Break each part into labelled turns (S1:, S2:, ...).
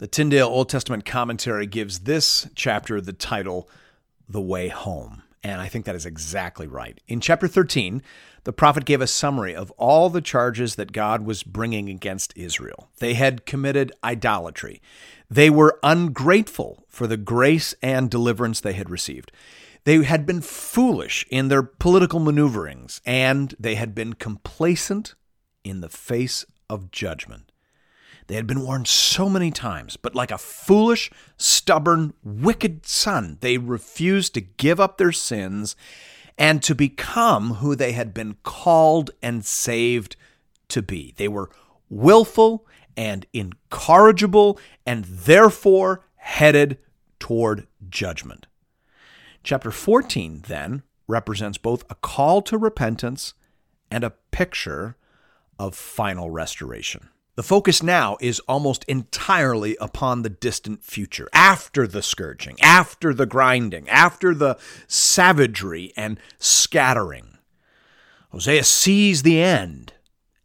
S1: The Tyndale Old Testament commentary gives this chapter the title, The Way Home. And I think that is exactly right. In chapter 13, the prophet gave a summary of all the charges that God was bringing against Israel. They had committed idolatry. They were ungrateful for the grace and deliverance they had received. They had been foolish in their political maneuverings, and they had been complacent in the face of judgment. They had been warned so many times, but like a foolish, stubborn, wicked son, they refused to give up their sins and to become who they had been called and saved to be. They were willful and incorrigible and therefore headed toward judgment. Chapter 14 then represents both a call to repentance and a picture of final restoration. The focus now is almost entirely upon the distant future, after the scourging, after the grinding, after the savagery and scattering. Hosea sees the end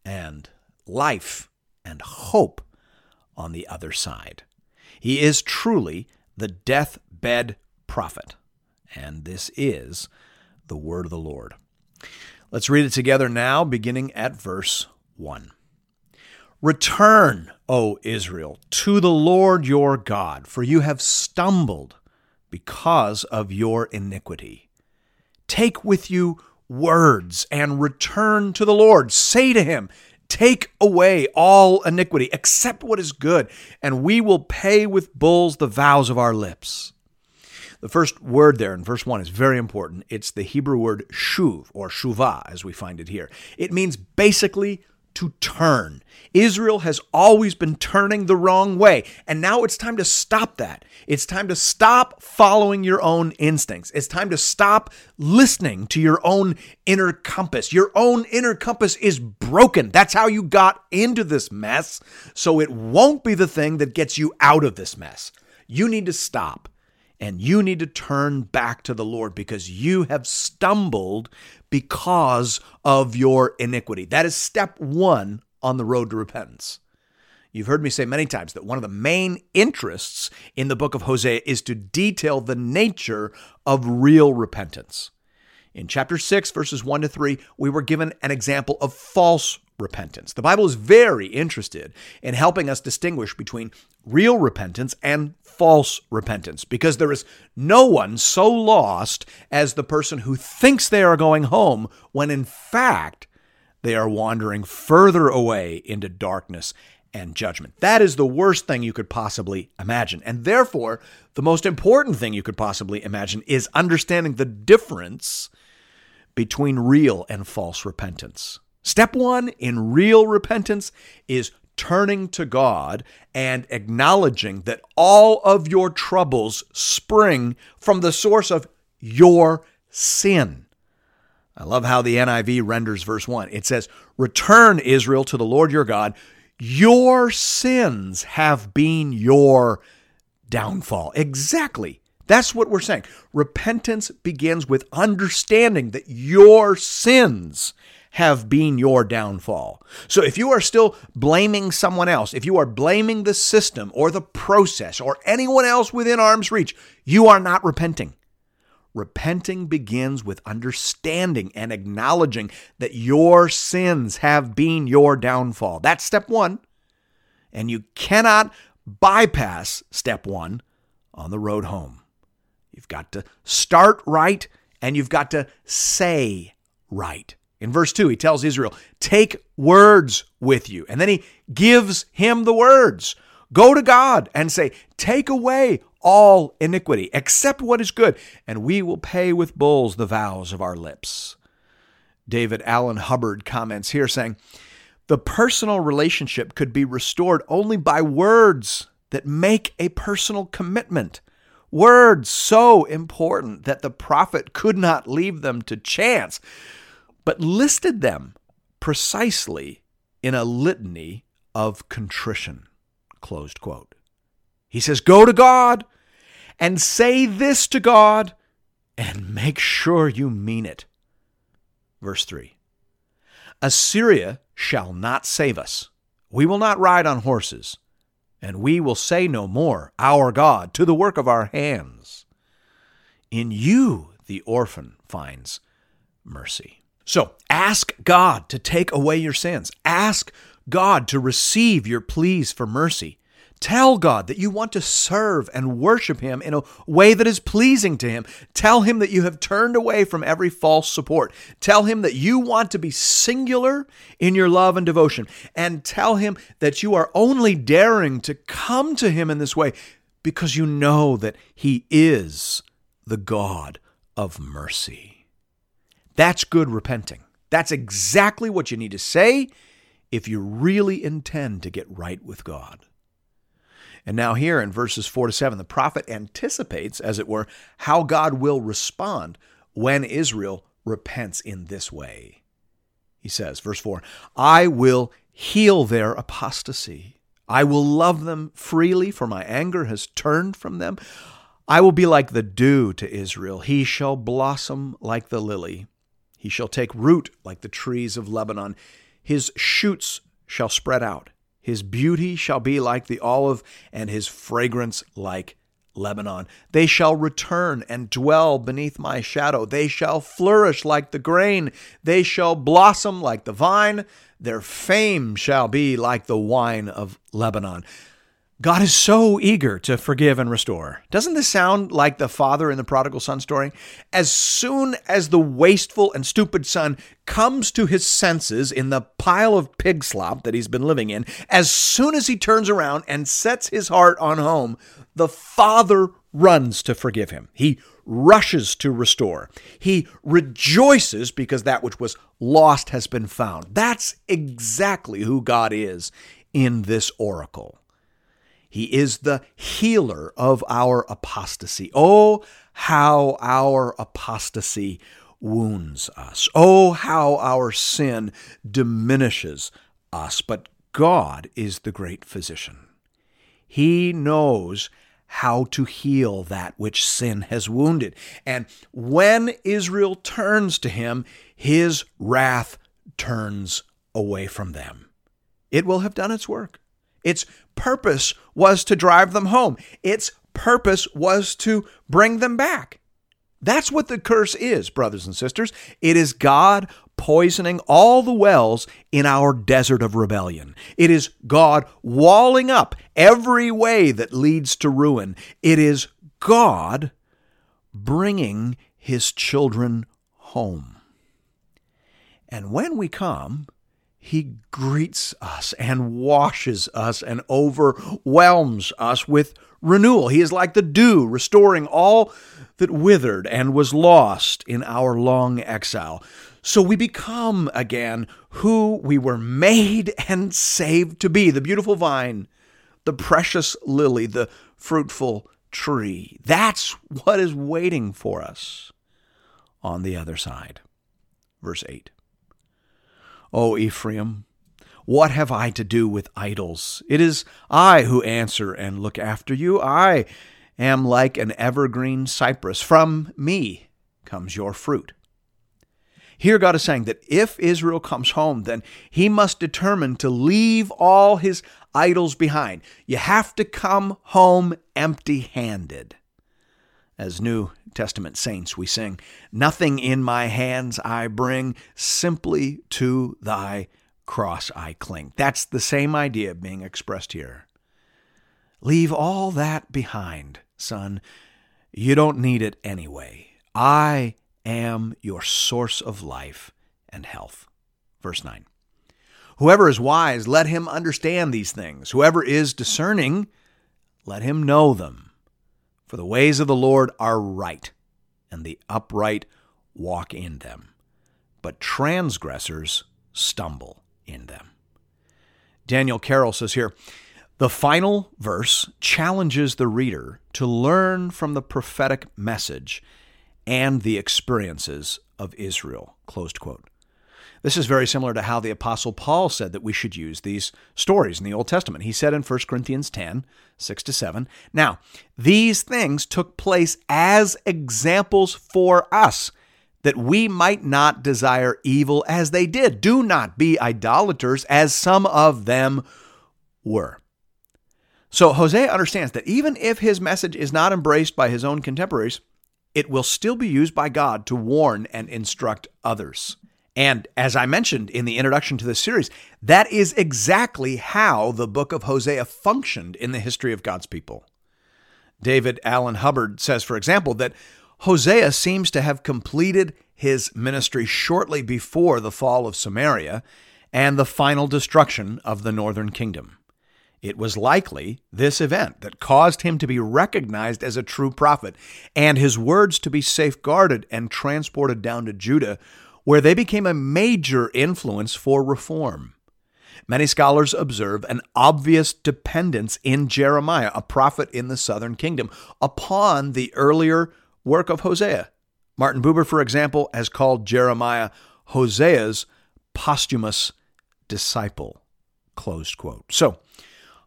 S1: and life and hope on the other side. He is truly the deathbed prophet, and this is the word of the Lord. Let's read it together now, beginning at verse 1. Return, O Israel, to the Lord your God, for you have stumbled because of your iniquity. Take with you words and return to the Lord. Say to him, Take away all iniquity, accept what is good, and we will pay with bulls the vows of our lips. The first word there in verse 1 is very important. It's the Hebrew word shuv, or shuvah, as we find it here. It means basically to turn. Israel has always been turning the wrong way, and now it's time to stop that. It's time to stop following your own instincts. It's time to stop listening to your own inner compass. Your own inner compass is broken. That's how you got into this mess, so it won't be the thing that gets you out of this mess. You need to stop and you need to turn back to the Lord because you have stumbled because of your iniquity. That is step one on the road to repentance. You've heard me say many times that one of the main interests in the book of Hosea is to detail the nature of real repentance. In chapter 6, verses 1 to 3, we were given an example of false repentance. The Bible is very interested in helping us distinguish between real repentance and false repentance because there is no one so lost as the person who thinks they are going home when in fact they are wandering further away into darkness and judgment. That is the worst thing you could possibly imagine. And therefore, the most important thing you could possibly imagine is understanding the difference between real and false repentance. Step one in real repentance is turning to God and acknowledging that all of your troubles spring from the source of your sin. I love how the NIV renders verse 1. It says, Return, Israel, to the Lord your God. Your sins have been your downfall. Exactly. That's what we're saying. Repentance begins with understanding that your sins have been your downfall. So if you are still blaming someone else, if you are blaming the system or the process or anyone else within arm's reach, you are not repenting. Repenting begins with understanding and acknowledging that your sins have been your downfall. That's step one. And you cannot bypass step one on the road home. You've got to start right and you've got to say right. In verse 2, he tells Israel, Take words with you. And then he gives him the words. Go to God and say, Take away all iniquity, accept what is good, and we will pay with bulls the vows of our lips. David Allan Hubbard comments here saying, The personal relationship could be restored only by words that make a personal commitment. Words so important that the prophet could not leave them to chance, but listed them precisely in a litany of contrition. Closed quote. He says, Go to God and say this to God and make sure you mean it. Verse 3 Assyria shall not save us. We will not ride on horses, and we will say no more, Our God, to the work of our hands. In you the orphan finds mercy. So ask God to take away your sins. Ask God to receive your pleas for mercy. Tell God that you want to serve and worship Him in a way that is pleasing to Him. Tell Him that you have turned away from every false support. Tell Him that you want to be singular in your love and devotion. And tell Him that you are only daring to come to Him in this way because you know that He is the God of mercy. That's good repenting. That's exactly what you need to say if you really intend to get right with God. And now, here in verses 4 to 7, the prophet anticipates, as it were, how God will respond when Israel repents in this way. He says, verse 4 I will heal their apostasy. I will love them freely, for my anger has turned from them. I will be like the dew to Israel. He shall blossom like the lily. He shall take root like the trees of Lebanon. His shoots shall spread out. His beauty shall be like the olive, and his fragrance like Lebanon. They shall return and dwell beneath my shadow. They shall flourish like the grain. They shall blossom like the vine. Their fame shall be like the wine of Lebanon. God is so eager to forgive and restore. Doesn't this sound like the father in the prodigal son story? As soon as the wasteful and stupid son comes to his senses in the pile of pig slop that he's been living in, as soon as he turns around and sets his heart on home, the father runs to forgive him. He rushes to restore. He rejoices because that which was lost has been found. That's exactly who God is in this oracle. He is the healer of our apostasy. Oh, how our apostasy wounds us. Oh, how our sin diminishes us. But God is the great physician. He knows how to heal that which sin has wounded. And when Israel turns to him, his wrath turns away from them. It will have done its work. Its purpose was to drive them home. Its purpose was to bring them back. That's what the curse is, brothers and sisters. It is God poisoning all the wells in our desert of rebellion. It is God walling up every way that leads to ruin. It is God bringing his children home. And when we come, he greets us and washes us and overwhelms us with renewal. He is like the dew, restoring all that withered and was lost in our long exile. So we become again who we were made and saved to be the beautiful vine, the precious lily, the fruitful tree. That's what is waiting for us on the other side. Verse 8. O Ephraim, what have I to do with idols? It is I who answer and look after you. I am like an evergreen cypress. From me comes your fruit. Here, God is saying that if Israel comes home, then he must determine to leave all his idols behind. You have to come home empty handed. As New Testament saints, we sing, Nothing in my hands I bring, simply to thy cross I cling. That's the same idea being expressed here. Leave all that behind, son. You don't need it anyway. I am your source of life and health. Verse 9. Whoever is wise, let him understand these things. Whoever is discerning, let him know them. For the ways of the Lord are right, and the upright walk in them, but transgressors stumble in them. Daniel Carroll says here, The final verse challenges the reader to learn from the prophetic message and the experiences of Israel. Closed quote. This is very similar to how the Apostle Paul said that we should use these stories in the Old Testament. He said in 1 Corinthians 10, 6 to 7, Now, these things took place as examples for us, that we might not desire evil as they did. Do not be idolaters, as some of them were. So Hosea understands that even if his message is not embraced by his own contemporaries, it will still be used by God to warn and instruct others. And as I mentioned in the introduction to this series, that is exactly how the book of Hosea functioned in the history of God's people. David Allan Hubbard says, for example, that Hosea seems to have completed his ministry shortly before the fall of Samaria and the final destruction of the northern kingdom. It was likely this event that caused him to be recognized as a true prophet and his words to be safeguarded and transported down to Judah where they became a major influence for reform. Many scholars observe an obvious dependence in Jeremiah, a prophet in the southern kingdom, upon the earlier work of Hosea. Martin Buber, for example, has called Jeremiah Hosea's posthumous disciple. Closed quote. So,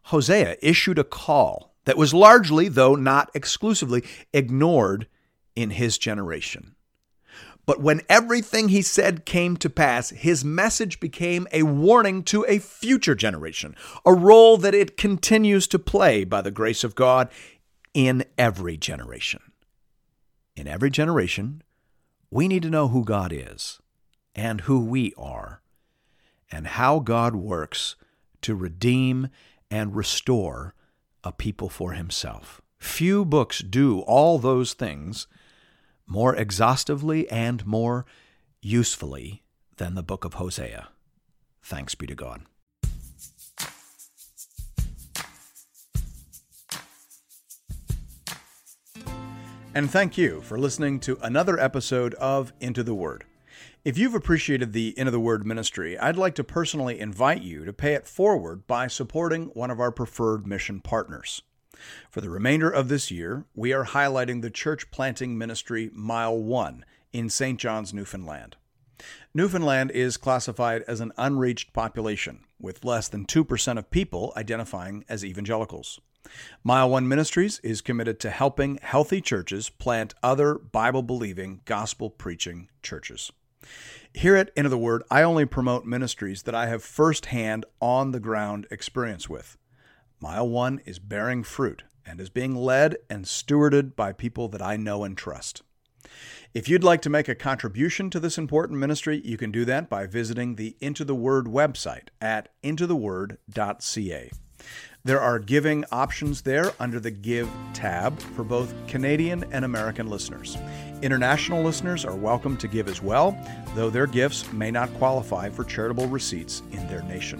S1: Hosea issued a call that was largely, though not exclusively, ignored in his generation. But when everything he said came to pass, his message became a warning to a future generation, a role that it continues to play by the grace of God in every generation. In every generation, we need to know who God is and who we are, and how God works to redeem and restore a people for himself. Few books do all those things more exhaustively and more usefully than the book of Hosea. Thanks be to God. And thank you for listening to another episode of Into the Word. If you've appreciated the Into the Word ministry, I'd like to personally invite you to pay it forward by supporting one of our preferred mission partners. For the remainder of this year, we are highlighting the church planting ministry Mile 1 in St. John's, Newfoundland. Newfoundland is classified as an unreached population, with less than 2% of people identifying as evangelicals. Mile One Ministries is committed to helping healthy churches plant other Bible believing, gospel preaching churches. Here at Into the Word, I only promote ministries that I have firsthand on the ground experience with. Mile one is bearing fruit and is being led and stewarded by people that I know and trust. If you'd like to make a contribution to this important ministry, you can do that by visiting the Into the Word website at intotheword.ca. There are giving options there under the Give tab for both Canadian and American listeners. International listeners are welcome to give as well, though their gifts may not qualify for charitable receipts in their nation.